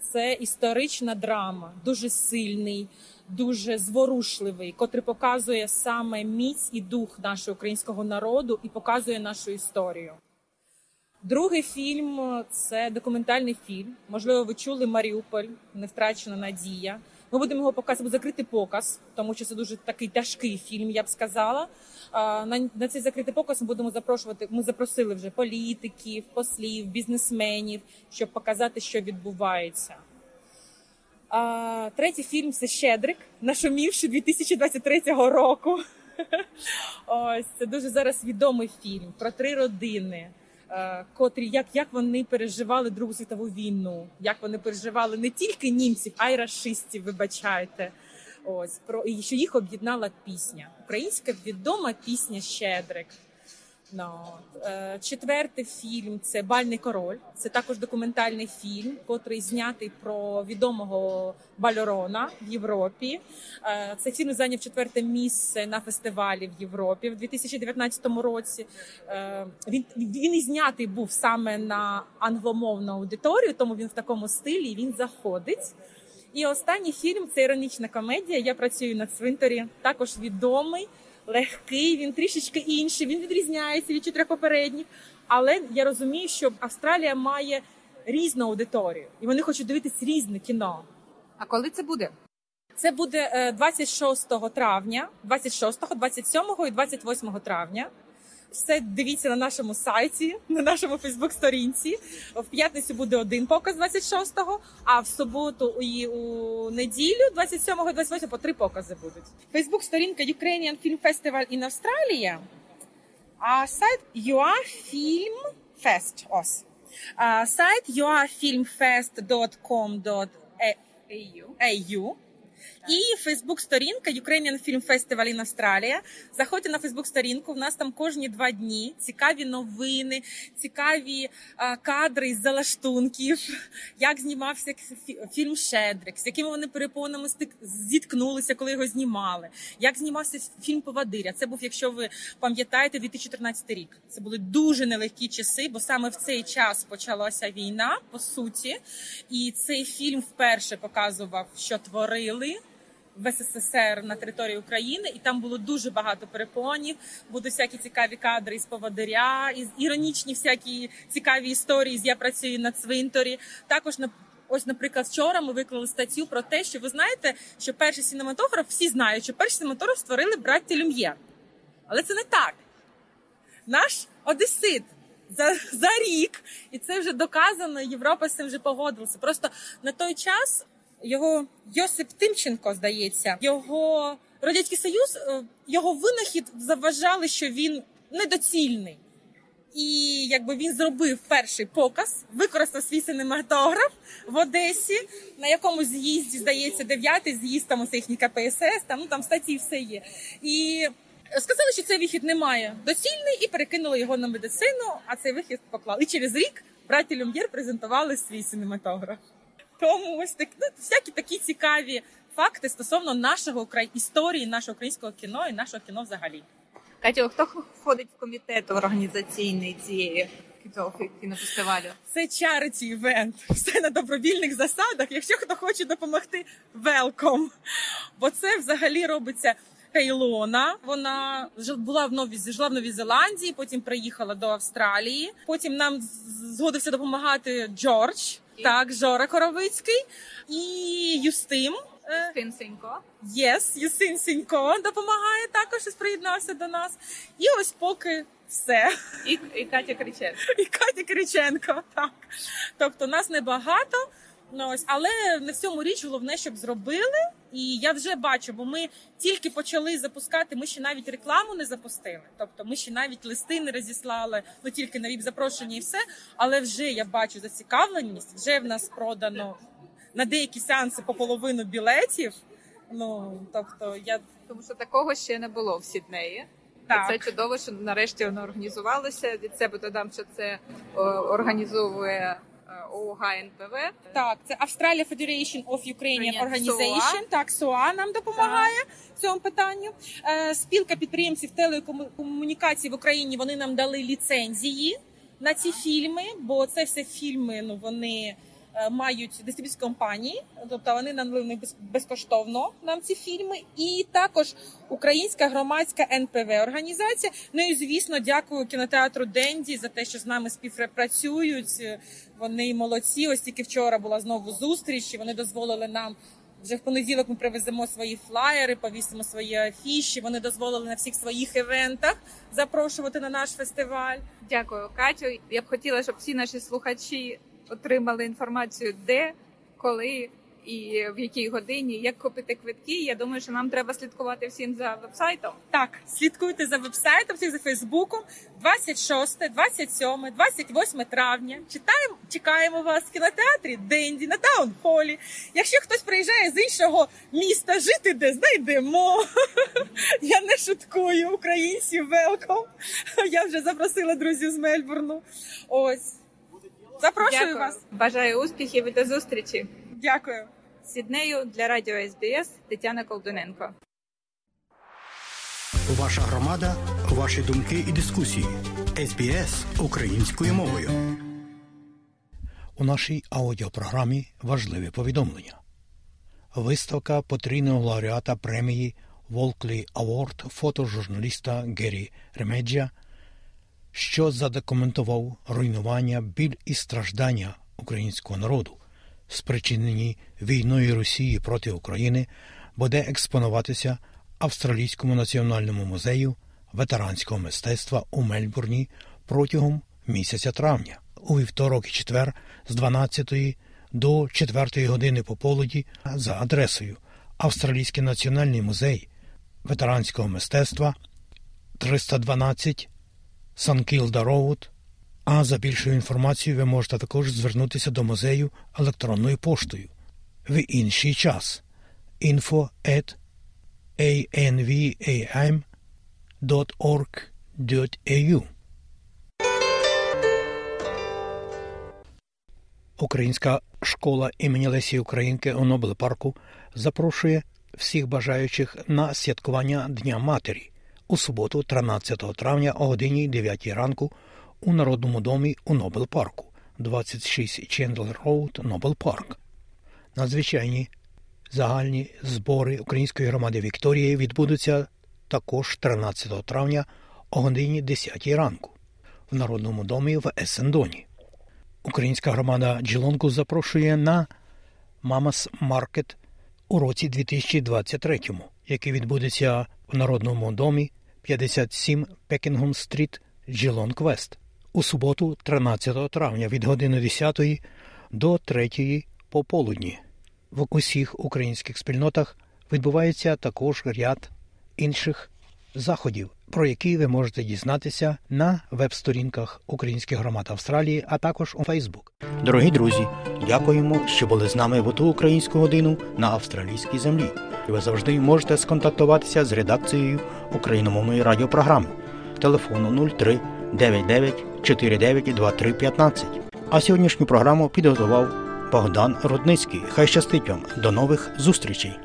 Це історична драма, дуже сильний, дуже зворушливий, котрий показує саме міць і дух нашого українського народу і показує нашу історію. Другий фільм це документальний фільм. Можливо, ви чули Маріуполь, не втрачена надія. Ми будемо його показувати закритий показ, тому що це дуже такий тяжкий фільм, я б сказала. На на цей закритий показ ми будемо запрошувати. Ми запросили вже політиків, послів, бізнесменів, щоб показати, що відбувається. А, Третій фільм це Щедрик, нашумівши 2023 року. Ось це дуже зараз відомий фільм про три родини. Е, котрі як як вони переживали Другу світову війну, як вони переживали не тільки німців, а й расистів. Вибачайте, ось про і що їх об'єднала пісня. Українська відома пісня Щедрик. No. Е, четвертий фільм це Бальний король. Це також документальний фільм, котрий знятий про відомого бальорона в Європі. Е, цей фільм зайняв четверте місце на фестивалі в Європі в 2019 році. Е, він він і знятий був саме на англомовну аудиторію, тому він в такому стилі він заходить. І останній фільм це іронічна комедія. Я працюю на цвинтарі, також відомий легкий, він трішечки інший. Він відрізняється від чотирьох попередніх. Але я розумію, що Австралія має різну аудиторію, і вони хочуть дивитись різне кіно. А коли це буде? Це буде 26 е, травня, 26, 27 і 28 травня. Все дивіться на нашому сайті, на нашому Фейсбук-сторінці. В п'ятницю буде один показ 26-го, а в суботу і у неділю, 27-го і 28-го, по три покази будуть. Фейсбук-сторінка Ukrainian Film Festival in Australia, а сайт UA Film Ось. А сайт uafilmfest.com.au і Фейсбук-сторінка Ukrainian Film Festival in Australia. Заходьте на Фейсбук-сторінку. У нас там кожні два дні цікаві новини, цікаві а, кадри з залаштунків, як знімався фільм Щедрик, з якими вони перепонами зіткнулися, коли його знімали. Як знімався фільм Повадиря. Це був, якщо ви пам'ятаєте, 2014 рік. Це були дуже нелегкі часи, бо саме в цей час почалася війна по суті, і цей фільм вперше показував, що творили в СССР на території України, і там було дуже багато перепонів. Будуть всякі цікаві кадри із поводиря, із іронічні всякі цікаві історії. Я працюю на цвинторі. Також на ось, наприклад, вчора ми виклали статтю про те, що ви знаєте, що перший синематограф всі знають, що перший синематограф створили браття Люм'єр. Але це не так. Наш Одесит. За за рік, і це вже доказано. Європа з цим вже погодилася. Просто на той час його Йосип Тимченко, здається, його радянський союз, е, його винахід заважали, що він недоцільний. І якби він зробив перший показ, використав свій синематограф в Одесі, на якомусь з'їзді, здається, дев'ятий з'їзд, там усе їхні КПСС, там ну там статті все є. І сказали, що цей вихід немає доцільний, і перекинули його на медицину. А цей вихід поклали. І через рік браті Люм'єр презентували свій синематограф. Тому ось так ну, всякі такі цікаві факти стосовно нашого історії, нашого українського кіно і нашого кіно взагалі. Катю, хто входить в комітет організаційний цієї цього кінофестивалю? Це charity event. Все на добровільних засадах. Якщо хто хоче допомогти, welcome. Бо це взагалі робиться. Кайлона, вона була в новій жила в Новій Зеландії, потім приїхала до Австралії. Потім нам згодився допомагати Джордж, так Жора Коровицький і Юстим. Юстин Сенько. Yes, Юстин Сенько допомагає також і приєднався до нас. І ось поки все. І, і Катя Криченко. І Катя Криченко, так. Тобто нас небагато. Ну, ось, але не в цьому річ головне, щоб зробили. І я вже бачу, бо ми тільки почали запускати. Ми ще навіть рекламу не запустили. Тобто, ми ще навіть листи не розіслали, ну тільки на віп запрошення і все. Але вже я бачу зацікавленість. Вже в нас продано на деякі сеанси по половину білетів. Ну тобто, я тому що такого ще не було в Сіднеї. Так. Це чудово, що нарешті воно організувалося. Від себе додам, що це організовує. ООГ НПВ. Так, це Australia Federation of Ukrainian Organization. Так, СОА нам допомагає в цьому питанню. Спілка підприємців телекомунікацій в Україні вони нам дали ліцензії на ці фільми, бо це все фільми. Ну вони мають дистриб'юційні компанії, тобто вони нам безкоштовно нам ці фільми, і також українська громадська НПВ організація. Ну і звісно, дякую кінотеатру Денді за те, що з нами співпрацюють. Вони молодці. Ось тільки вчора була знову зустріч. і Вони дозволили нам. Вже в понеділок ми привеземо свої флаєри, повісимо свої афіші. Вони дозволили на всіх своїх івентах запрошувати на наш фестиваль. Дякую, Катю. Я б хотіла, щоб всі наші слухачі отримали інформацію, де, коли і в якій годині, як купити квитки. Я думаю, що нам треба слідкувати всім за вебсайтом. Так, слідкуйте за вебсайтом, всіх за Фейсбуком. 26, 27, 28 травня. Читаємо, чекаємо вас в кінотеатрі Денді на Таунхолі. Якщо хтось приїжджає з іншого міста жити, де знайдемо. Я не шуткую українців велком. Я вже запросила друзів з Мельбурну. Ось. Запрошую Дякую. вас. Бажаю успіхів і до зустрічі. Дякую. Сіднею для радіо СБС Тетяна Колдуненко. Ваша громада, ваші думки і дискусії. СБС українською мовою. У нашій аудіопрограмі важливі повідомлення. Виставка потрійного лауреата премії Волклі Аворд фотожурналіста Гері Ремеджа, що задокументував руйнування, біль і страждання українського народу, спричинені війною Росії проти України, буде експонуватися Австралійському національному музею ветеранського мистецтва у Мельбурні протягом місяця травня, у вівторок і четвер з 12 до 4 години пополудні за адресою Австралійський національний музей ветеранського мистецтва 312 Сент-Кілда Роуд. А за більшою інформацією ви можете також звернутися до музею електронною поштою. В інший час. info at anvam.org.au Українська школа імені Лесі Українки у Нобел парку запрошує всіх бажаючих на святкування Дня Матері у суботу, 13 травня о годині 9 ранку у Народному домі у Нобел парку 26 Чендлер Роуд, Нобел Парк. Надзвичайні загальні збори Української громади Вікторії відбудуться також 13 травня о годині 10 ранку в Народному домі в Есендоні. Українська громада Джилонгу запрошує на Mamas Market у році 2023, який відбудеться в Народному домі 57 Пекінгтон Стріт, Джилонг Вест у суботу, 13 травня від години 10 до 3 пополудні. В усіх українських спільнотах відбувається також ряд інших заходів, про які ви можете дізнатися на веб-сторінках Українських громад Австралії, а також у Фейсбук. Дорогі друзі, дякуємо, що були з нами в ту українську годину на австралійській землі. Ви завжди можете сконтактуватися з редакцією україномовної радіопрограми телефону 03 99 49 23 15. А сьогоднішню програму підготував Богдан Рудницький. Хай щастить вам. До нових зустрічей!